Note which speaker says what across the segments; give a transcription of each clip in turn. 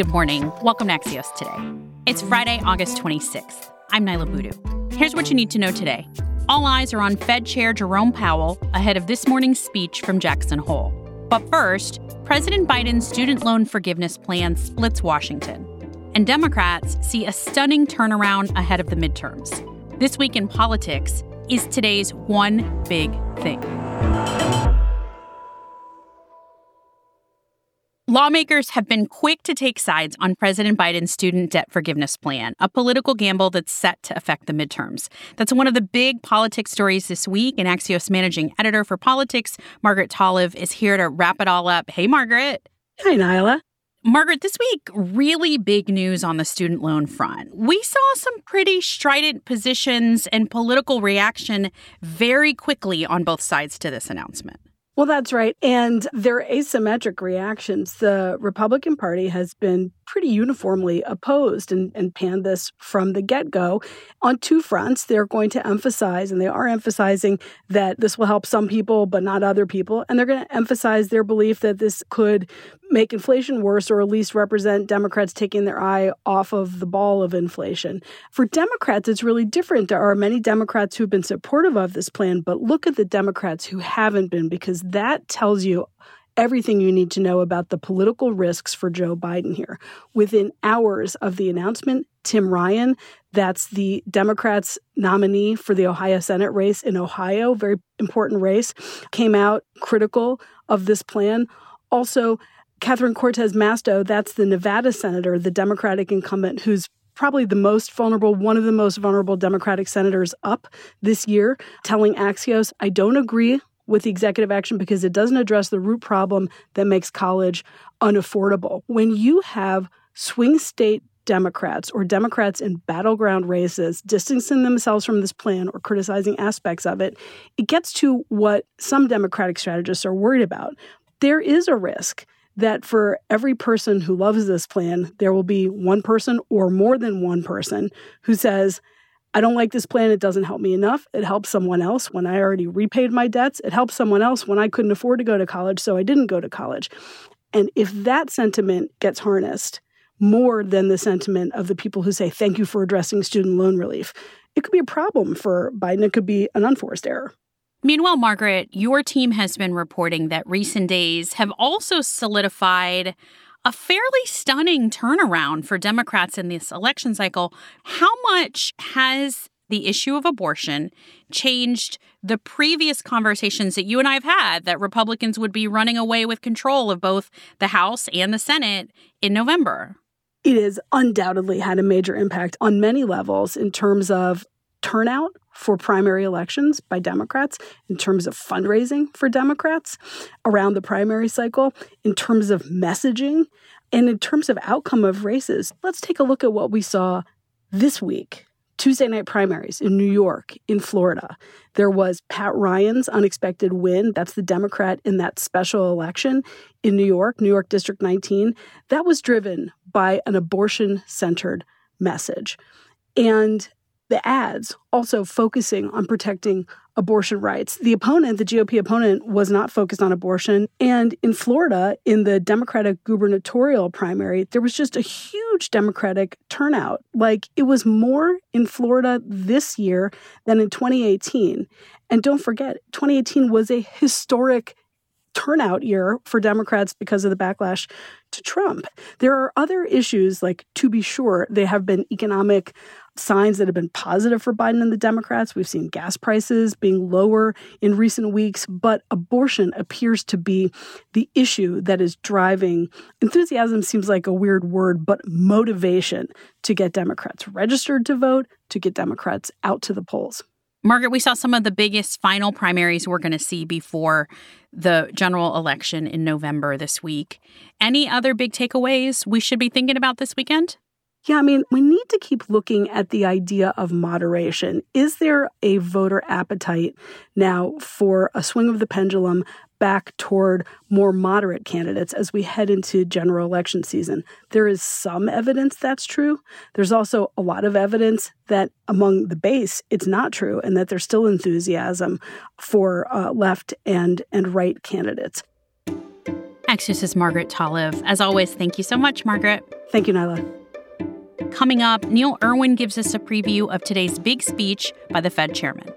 Speaker 1: Good morning. Welcome to Axios today. It's Friday, August 26th. I'm Niala Boodhoo. Here's what you need to know today. All eyes are on Fed Chair Jerome Powell ahead of this morning's speech from Jackson Hole. But first, President Biden's student loan forgiveness plan splits Washington. And Democrats see a stunning turnaround ahead of the midterms. This week in politics is today's one big thing. Lawmakers have been quick to take sides on President Biden's student debt forgiveness plan, a political gamble that's set to affect the midterms. That's one of the big politics stories this week, and Axios managing editor for politics, Margaret Talev, is here to wrap it all up. Hey, Margaret.
Speaker 2: Hi, Niala.
Speaker 1: Margaret, this week, really big news on the student loan front. We saw some pretty strident positions and political reaction very quickly on both sides to this announcement.
Speaker 2: Well, that's right. And they're asymmetric reactions. The Republican Party has been pretty uniformly opposed and, and panned this from the get go. On two fronts, they're going to emphasize, and they are emphasizing, that this will help some people, but not other people. And they're going to emphasize their belief that this could make inflation worse or at least represent Democrats taking their eye off of the ball of inflation. For Democrats, it's really different. There are many Democrats who've been supportive of this plan, but look at the Democrats who haven't been because that tells you everything you need to know about the political risks for Joe Biden here. Within hours of the announcement, Tim Ryan, that's the Democrats' nominee for the Ohio Senate race in Ohio, very important race, came out critical of this plan. Also, Catherine Cortez Masto, that's the Nevada senator, the Democratic incumbent who's probably the most vulnerable, one of the most vulnerable Democratic senators up this year, telling Axios, I don't agree with the executive action because it doesn't address the root problem that makes college unaffordable. When you have swing state Democrats or Democrats in battleground races distancing themselves from this plan or criticizing aspects of it, it gets to what some Democratic strategists are worried about. There is a risk that for every person who loves this plan, there will be one person or more than one person who says, I don't like this plan. It doesn't help me enough. It helps someone else when I already repaid my debts. It helps someone else when I couldn't afford to go to college, so I didn't go to college. And if that sentiment gets harnessed more than the sentiment of the people who say, thank you for addressing student loan relief, it could be a problem for Biden. It could be an unforced error.
Speaker 1: Meanwhile, Margaret, your team has been reporting that recent days have also solidified a fairly stunning turnaround for Democrats in this election cycle. How much has the issue of abortion changed the previous conversations that you and I have had that Republicans would be running away with control of both the House and the Senate in November?
Speaker 2: It has undoubtedly had a major impact on many levels in terms of turnout for primary elections by Democrats, in terms of fundraising for Democrats around the primary cycle, in terms of messaging, and in terms of outcome of races. Let's take a look at what we saw this week. Tuesday night primaries in New York, in Florida. There was Pat Ryan's unexpected win. That's the Democrat in that special election in New York, New York District 19. That was driven by an abortion centered message. And the ads also focusing on protecting abortion rights. The opponent, the GOP opponent, was not focused on abortion. And in Florida, in the Democratic gubernatorial primary, there was just a huge Democratic turnout. Like it was more in Florida this year than in 2018. And don't forget, 2018 was a historic turnout year for Democrats because of the backlash to Trump. There are other issues, like to be sure, they have been economic signs that have been positive for Biden and the Democrats. We've seen gas prices being lower in recent weeks, but abortion appears to be the issue that is driving enthusiasm seems like a weird word, but motivation to get Democrats registered to vote, to get Democrats out to the polls.
Speaker 1: Margaret, we saw some of the biggest final primaries we're going to see before the general election in November this week. Any other big takeaways we should be thinking about this weekend?
Speaker 2: Yeah, I mean, we need to keep looking at the idea of moderation. Is there a voter appetite now for a swing of the pendulum back toward more moderate candidates as we head into general election season? There is some evidence that's true. There's also a lot of evidence that among the base it's not true and that there's still enthusiasm for uh, left and and right candidates.
Speaker 1: Axios' Margaret Talev. As always, thank you so much, Margaret.
Speaker 2: Thank you, Niala.
Speaker 1: Coming up, Neil Irwin gives us a preview of today's big speech by the Fed chairman.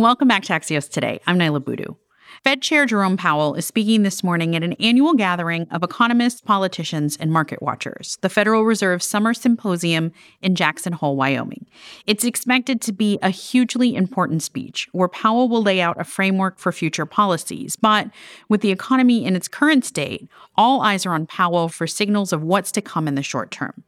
Speaker 1: Welcome back to Axios Today. I'm Niala Boodhoo. Fed Chair Jerome Powell is speaking this morning at an annual gathering of economists, politicians, and market watchers, the Federal Reserve Summer Symposium in Jackson Hole, Wyoming. It's expected to be a hugely important speech where Powell will lay out a framework for future policies. But with the economy in its current state, all eyes are on Powell for signals of what's to come in the short term.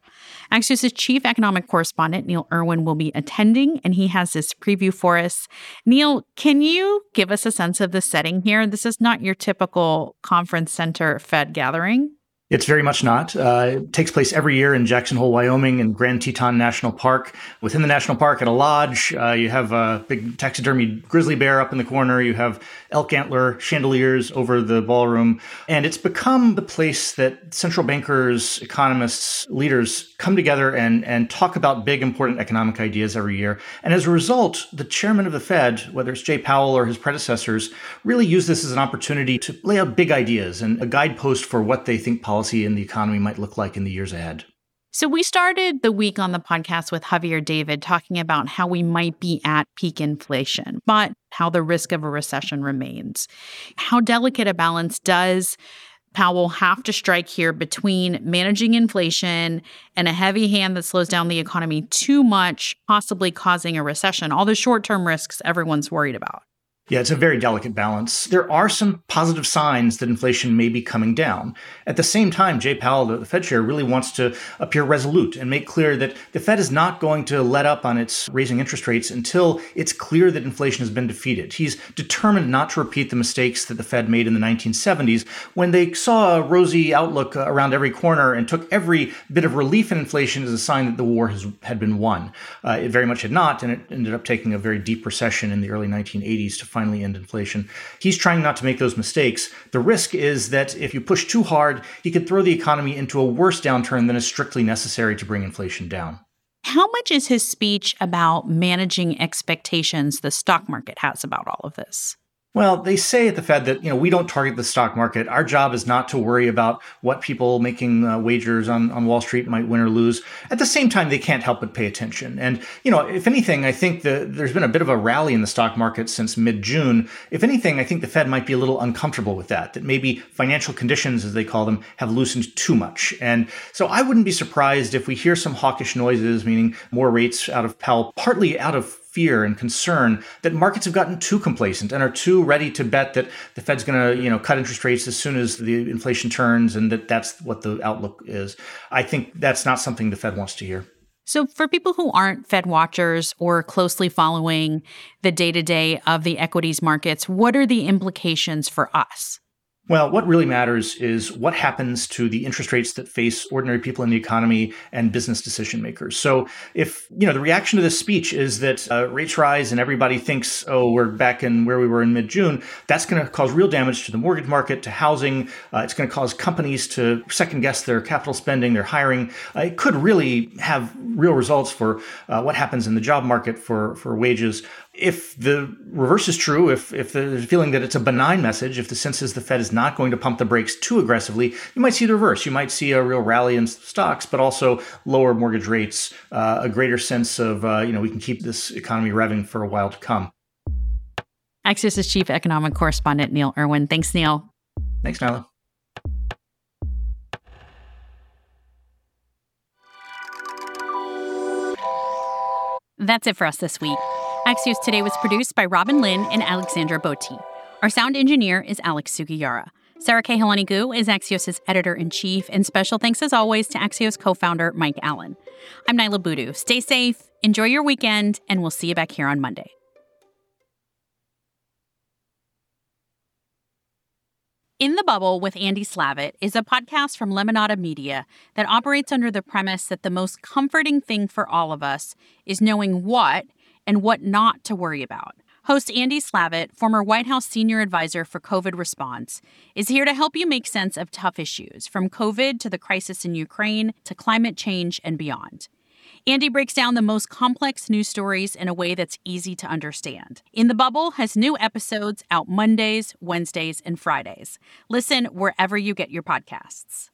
Speaker 1: Axios' chief economic correspondent, Neil Irwin, will be attending, and he has this preview for us. Neil, can you give us a sense of the setting here? This is not your typical conference center Fed gathering.
Speaker 3: It's very much not. Uh, it takes place every year in Jackson Hole, Wyoming, in Grand Teton National Park. Within the national park, at a lodge, uh, you have a big taxidermy grizzly bear up in the corner. You have elk antler chandeliers over the ballroom. And it's become the place that central bankers, economists, leaders come together and, and talk about big, important economic ideas every year. And as a result, the chairman of the Fed, whether it's Jay Powell or his predecessors, really use this as an opportunity to lay out big ideas and a guidepost for what they think policy policy and the economy might look like in the years ahead.
Speaker 1: So, we started the week on the podcast with Javier David talking about how we might be at peak inflation, but how the risk of a recession remains. How delicate a balance does Powell have to strike here between managing inflation and a heavy hand that slows down the economy too much, possibly causing a recession? All the short term risks everyone's worried about.
Speaker 3: Yeah, it's a very delicate balance. There are some positive signs that inflation may be coming down. At the same time, Jay Powell, the Fed chair, really wants to appear resolute and make clear that the Fed is not going to let up on its raising interest rates until it's clear that inflation has been defeated. He's determined not to repeat the mistakes that the Fed made in the 1970s when they saw a rosy outlook around every corner and took every bit of relief in inflation as a sign that the war has, had been won. Uh, it very much had not, and it ended up taking a very deep recession in the early 1980s to finally end inflation. He's trying not to make those mistakes. The risk is that if you push too hard, he could throw the economy into a worse downturn than is strictly necessary to bring inflation down.
Speaker 1: How much is his speech about managing expectations the stock market has about all of this?
Speaker 3: Well, they say at the Fed that you know we don't target the stock market. Our job is not to worry about what people making uh, wagers on, on Wall Street might win or lose. At the same time, they can't help but pay attention. And you know, if anything, I think that there's been a bit of a rally in the stock market since mid June. If anything, I think the Fed might be a little uncomfortable with that. That maybe financial conditions, as they call them, have loosened too much. And so I wouldn't be surprised if we hear some hawkish noises, meaning more rates out of Powell, partly out of fear and concern that markets have gotten too complacent and are too ready to bet that the Fed's going to, you know, cut interest rates as soon as the inflation turns and that that's what the outlook is. I think that's not something the Fed wants to hear.
Speaker 1: So, for people who aren't Fed watchers or closely following the day to day of the equities markets, what are the implications for us?
Speaker 3: Well, what really matters is what happens to the interest rates that face ordinary people in the economy and business decision makers. So, if you know the reaction to this speech is that uh, rates rise and everybody thinks, "Oh, we're back in where we were in mid-June," that's going to cause real damage to the mortgage market, to housing. Uh, it's going to cause companies to second guess their capital spending, their hiring. Uh, it could really have real results for uh, what happens in the job market for for wages if the reverse is true, if, if there's a feeling that it's a benign message, if the sense is the Fed is not going to pump the brakes too aggressively, you might see the reverse. You might see a real rally in stocks, but also lower mortgage rates, uh, a greater sense of, uh, you know, we can keep this economy revving for a while to come.
Speaker 1: Axios' chief economic correspondent, Neil Irwin. Thanks, Neil.
Speaker 3: Thanks, Niala.
Speaker 1: That's it for us this week. Axios Today was produced by Robin Linn and Alexandra Botti. Our sound engineer is Alex Sugiura. Sara Kehaulani Goo is Axios' editor in chief, and special thanks as always to Axios co founder Mike Allen. I'm Niala Boodhoo. Stay safe, enjoy your weekend, and we'll see you back here on Monday. In the Bubble with Andy Slavitt is a podcast from Lemonada Media that operates under the premise that the most comforting thing for all of us is knowing what and what not to worry about. Host Andy Slavitt, former White House senior advisor for COVID response, is here to help you make sense of tough issues, from COVID to the crisis in Ukraine to climate change and beyond. Andy breaks down the most complex news stories in a way that's easy to understand. In the Bubble has new episodes out Mondays, Wednesdays, and Fridays. Listen wherever you get your podcasts.